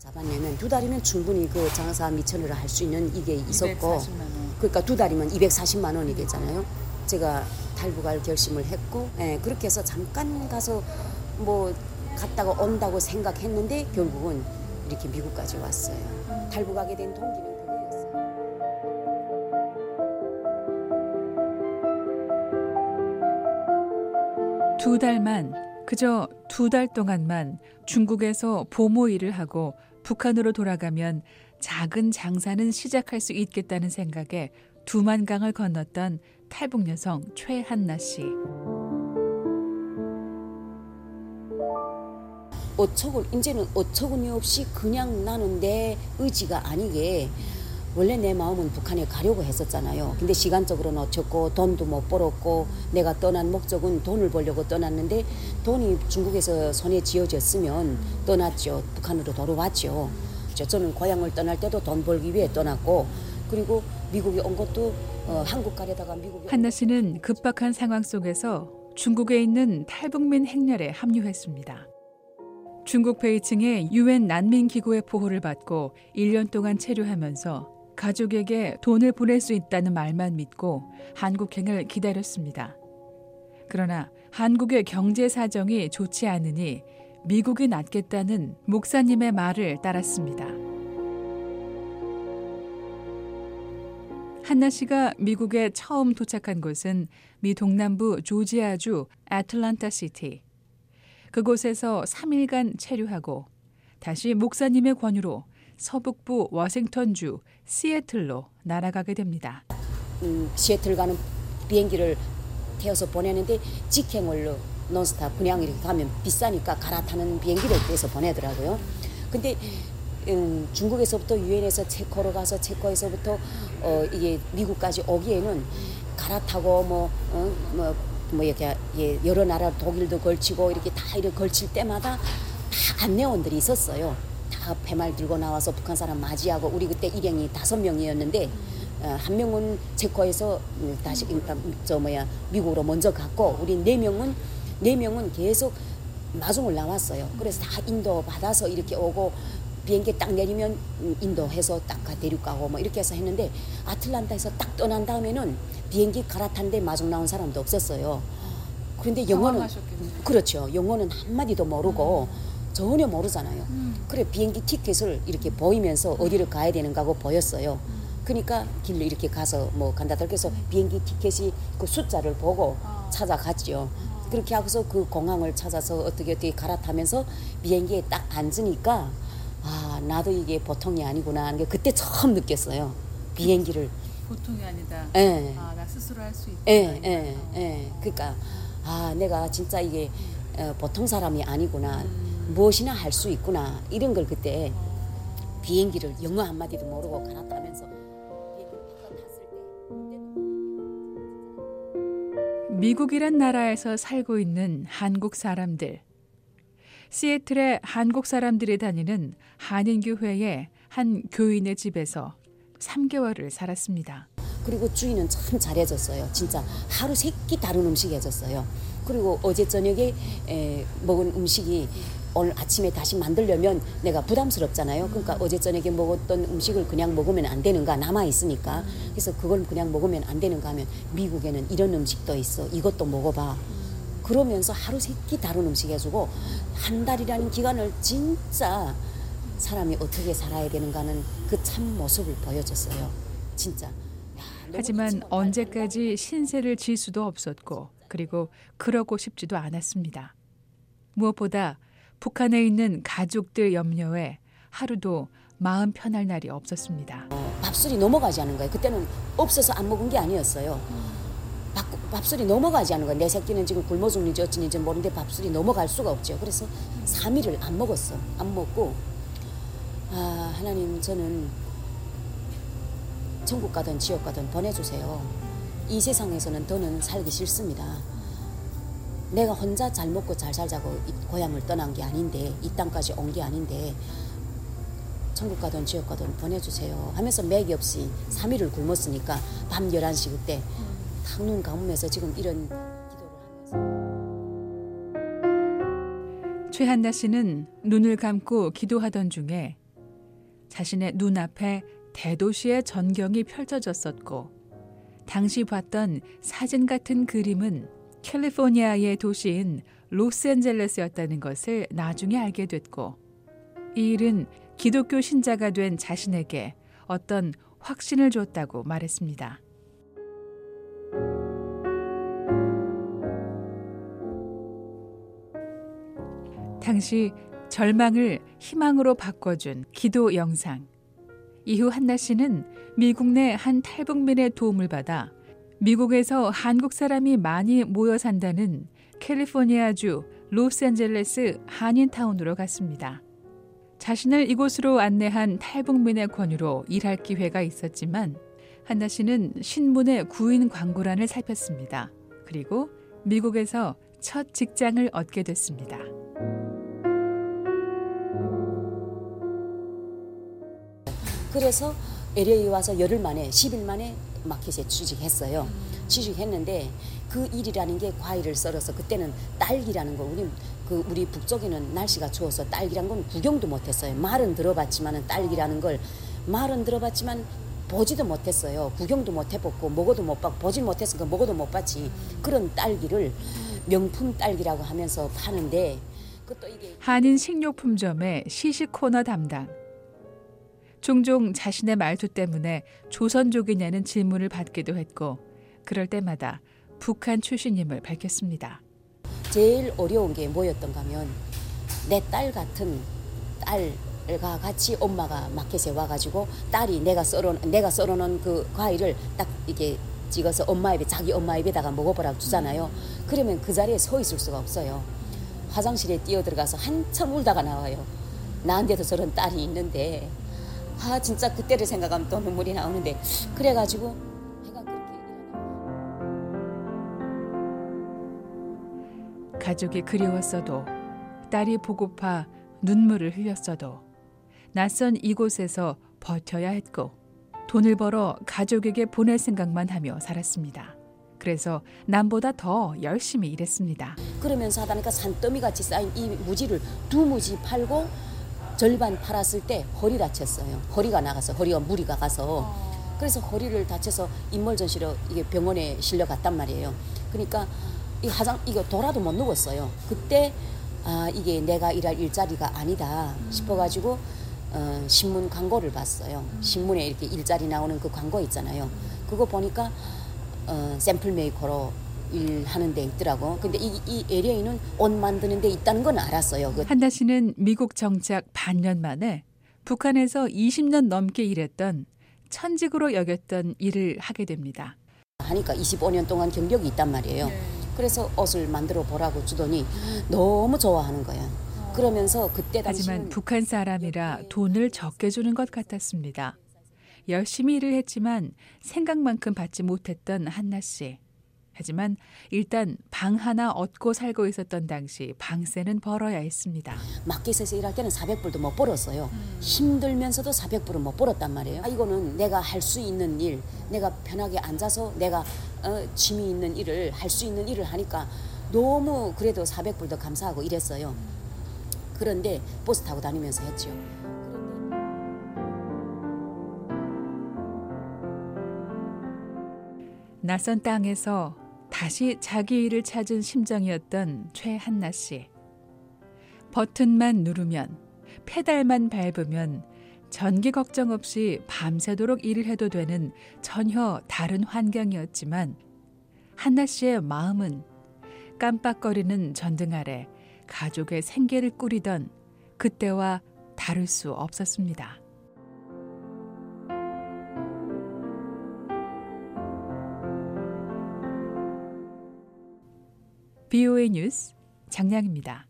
잡아내면 두 달이면 충분히 그 장사 미천을 할수 있는 이게 있었고 240만 원. 그러니까 두 달이면 240만 원이 되잖아요. 제가 탈북할 결심을 했고 예, 그렇게 해서 잠깐 가서 뭐 갔다가 온다고 생각했는데 결국은 이렇게 미국까지 왔어요. 탈북하게 된 동기는 그거였어요. 두 달만 그저 두 달 동안만 중국에서 보모 일을 하고 북한으로 돌아가면 작은 장사는 시작할 수 있겠다는 생각에 두만강을 건넜던 탈북 여성 최한나 씨. 어처구 이제는 어처구니 없이 그냥 나는 내 의지가 아니게 원래 내 마음은 북한에 가려고 했었잖아요. 근데 시간적으로 놓쳤고 돈도 못 벌었고 내가 떠난 목적은 돈을 벌려고 떠났는데 돈이 중국에서 손에 쥐어졌으면 떠났죠. 북한으로 돌아왔죠. 저- 저는 고향을 떠날 때도 돈 벌기 위해 떠났고 그리고 미국에 온 것도 어, 한국 가려다가 미국에 한나 씨는 급박한 상황 속에서 중국에 있는 탈북민 행렬에 합류했습니다. 중국 베이징의 유엔 난민 기구의 보호를 받고 1년 동안 체류하면서 가족에게 돈을 보낼 수 있다는 말만 믿고 한국행을 기다렸습니다. 그러나 한국의 경제 사정이 좋지 않으니 미국이 낫겠다는 목사님의 말을 따랐습니다. 한나 씨가 미국에 처음 도착한 곳은 미 동남부 조지아주 애틀란타 시티. 그곳에서 3일간 체류하고 다시 목사님의 권유로 서북부 워싱턴주 시애틀로 날아가게 됩니다. 음, 시애틀 가는 비행기를 태워서 보내는데 직행으로 논스탑 그냥 이렇게 가면 비싸니까 갈아타는 비행기를 떼서 보내더라고요. 근데 음, 중국에서부터 유엔에서 체코로 가서 체코에서부터 어, 이게 미국까지 오기에는 갈아타고 뭐, 어, 뭐, 뭐 이렇게 예, 여러 나라 독일도 걸치고 이렇게 다 이렇게 걸칠 때마다 다 안내원들이 있었어요. 다 배말 들고 나와서 북한 사람 맞이하고 우리 그때 일행이 다섯 명이었는데 어, 한 명은 체코에서 음, 다시 그러니까 저 뭐야 미국으로 먼저 갔고 우리 네 명은 네 명은 계속 마중을 나왔어요. 그래서 다 인도 받아서 이렇게 오고 비행기 딱 내리면 음, 인도해서 딱 가- 대륙 가고 뭐 이렇게 해서 했는데 아틀란타에서 딱 떠난 다음에는 비행기 갈아탔는데 마중 나온 사람도 없었어요. 그런데 영어는. 그렇죠. 영어는 한 마디도 모르고 전혀 모르잖아요. 그래 비행기 티켓을 이렇게 보이면서 어디를 가야 되는가 고 보였어요. 그러니까 길로 이렇게 가서 뭐 간다 그래서 비행기 티켓이 그 숫자를 보고 찾아갔죠. 그렇게 하고서 그 공항을 찾아서 어떻게 어떻게 갈아타면서 비행기에 딱 앉으니까 아 나도 이게 보통이 아니구나 하는 게 그때 처음 느꼈어요. 비행기를 보통이 아니다. 예. 아, 나 스스로 할 수 있다. 예, 예, 예. 그러니까 아 내가 진짜 이게 어, 보통 사람이 아니구나. 무엇이나 할 수 있구나. 이런 걸 그때 비행기를 영어 한 마디도 모르고 탔을 때 미국이란 나라에서 살고 있는 한국 사람들. 시애틀의 한국 사람들이 다니는 한인교회의 한 교인의 집에서 3개월을 살았습니다. 그리고 주인은 참 잘해줬어요. 진짜 하루 세끼 다른 음식 해줬어요. 그리고 어제 저녁에 에, 먹은 음식이 오늘 아침에 다시 만들려면 내가 부담스럽잖아요. 그러니까 어제 저녁에 먹었던 음식을 그냥 먹으면 안 되는가 남아 있으니까 그래서 그걸 그냥 먹으면 안 되는가 하면 미국에는 이런 음식도 있어. 이것도 먹어봐. 그러면서 하루 세끼 다른 음식 해주고 한 달이라는 기간을 진짜 사람이 어떻게 살아야 되는가는 그 참 모습을 보여줬어요. 진짜. 야, 하지만 언제까지 신세를 질 수도 없었고 그리고 그러고 싶지도 않았습니다. 무엇보다 북한에 있는 가족들 염려에 하루도 마음 편할 날이 없었습니다. 밥술이 넘어가지 않은 거예요. 그때는 없어서 안 먹은 게 아니었어요. 밥, 밥술이 넘어가지 않은 거예요. 내 새끼는 지금 굶어 죽는지 어찌는지 모르는데 밥술이 넘어갈 수가 없죠. 그래서 3일을 안 먹었어. 안 먹고 아 하나님 저는 천국 가든 지옥 가든 보내주세요. 이 세상에서는 더는 살기 싫습니다. 내가 혼자 잘 먹고 잘 살자고 이 고향을 떠난 게 아닌데 이 땅까지 온 게 아닌데 천국 가든 지옥 가든 보내주세요 하면서 맥이 없이 3일을 굶었으니까 밤 11시 그때 탁눈 감으면서 지금 이런 기도를 하면서. 최한나 씨는 눈을 감고 기도하던 중에 자신의 눈앞에 대도시의 전경이 펼쳐졌었고 당시 봤던 사진 같은 그림은 캘리포니아의 도시인 로스앤젤레스였다는 것을 나중에 알게 됐고 이 일은 기독교 신자가 된 자신에게 어떤 확신을 줬다고 말했습니다. 당시 절망을 희망으로 바꿔준 기도 영상. 이후 한나 씨는 미국 내 한 탈북민의 도움을 받아 미국에서 한국 사람이 많이 모여 산다는 캘리포니아주 로스앤젤레스 한인타운으로 갔습니다. 자신을 이곳으로 안내한 탈북민의 권유로 일할 기회가 있었지만 한나 씨는 신문의 구인 광고란을 살폈습니다. 그리고 미국에서 첫 직장을 얻게 됐습니다. 그래서 LA 와서 열흘 만에 10일 만에 마켓에 취직했어요. 취직했는데 그 일이라는 게 과일을 썰어서 그때는 딸기라는 거 우리 그 우리 북쪽에는 날씨가 추워서 딸기란 건 구경도 못했어요. 말은 들어봤지만은 딸기라는 걸 말은 들어봤지만 보지도 못했어요. 구경도 못 해봤고 먹어도 못 봤고 보지 못했으니까 먹어도 못 봤지. 그런 딸기를 명품 딸기라고 하면서 파는데 한인 식료품점의 시식 코너 담당. 종종 자신의 말투 때문에 조선족이냐는 질문을 받기도 했고 그럴 때마다 북한 출신임을 밝혔습니다. 제일 어려운 게 뭐였던가 하면 내 딸 같은 딸과 같이 엄마가 마켓에 와가지고 딸이 내가 썰어 내가 썰어놓은 그 과일을 딱 이렇게 찍어서 엄마 입에 자기 엄마 입에다가 먹어보라고 주잖아요. 그러면 그 자리에 서 있을 수가 없어요. 화장실에 뛰어 들어가서 한참 울다가 나와요. 나한테도 저런 딸이 있는데 아 진짜 그때를 생각하면 또 눈물이 나오는데 그래가지고 해가 그렇게 가족이 그리웠어도 딸이 보고파 눈물을 흘렸어도 낯선 이곳에서 버텨야 했고 돈을 벌어 가족에게 보낼 생각만 하며 살았습니다. 그래서 남보다 더 열심히 일했습니다. 그러면서 하다니까 산더미 같이 쌓인 이 무지를 두 무지 팔고 절반 팔았을 때 허리 다쳤어요. 허리가 나가서 허리가 무리가 가서 그래서 허리를 다쳐서 인몰전시로 이게 병원에 실려 갔단 말이에요. 그러니까 이 화장 이거 돌아도 못 누웠어요. 그때 아 이게 내가 일할 일자리가 아니다 싶어가지고 어, 신문 광고를 봤어요. 신문에 이렇게 일자리 나오는 그 광고 있잖아요. 그거 보니까 어, 샘플 메이커로 일하는 데 있더라고. 근데 이, 이 LA는 옷 만드는 데 있다는 건 알았어요. 그 한나 씨는 미국 정착 반년 만에 북한에서 20년 넘게 일했던 천직으로 여겼던 일을 하게 됩니다. 하니까 25년 동안 경력이 있단 말이에요. 그래서 옷을 만들어 보라고 주더니 너무 좋아하는 거야. 그러면서 그때 하지만 북한 사람이라 돈을 적게 주는 것 같았습니다. 열심히 일을 했지만 생각만큼 받지 못했던 한나 씨. 하지만 일단 방 하나 얻고 살고 있었던 당시 방세는 벌어야 했습니다. 마켓에서 일할 때는 400불도 못 벌었어요. 힘들면서도 400불은 못 벌었단 말이에요. 아, 이거는 내가 할 수 있는 일, 내가 편하게 앉아서 내가 어, 취미 있는 일을 할 수 있는 일을 하니까 너무 그래도 400불도 감사하고 이랬어요. 그런데 버스 타고 다니면서 했죠. 낯선 땅에서 다시 자기 일을 찾은 심정이었던 최한나 씨. 버튼만 누르면, 페달만 밟으면 전기 걱정 없이 밤새도록 일을 해도 되는 전혀 다른 환경이었지만 한나 씨의 마음은 깜빡거리는 전등 아래 가족의 생계를 꾸리던 그때와 다를 수 없었습니다. BOA 뉴스 장량입니다.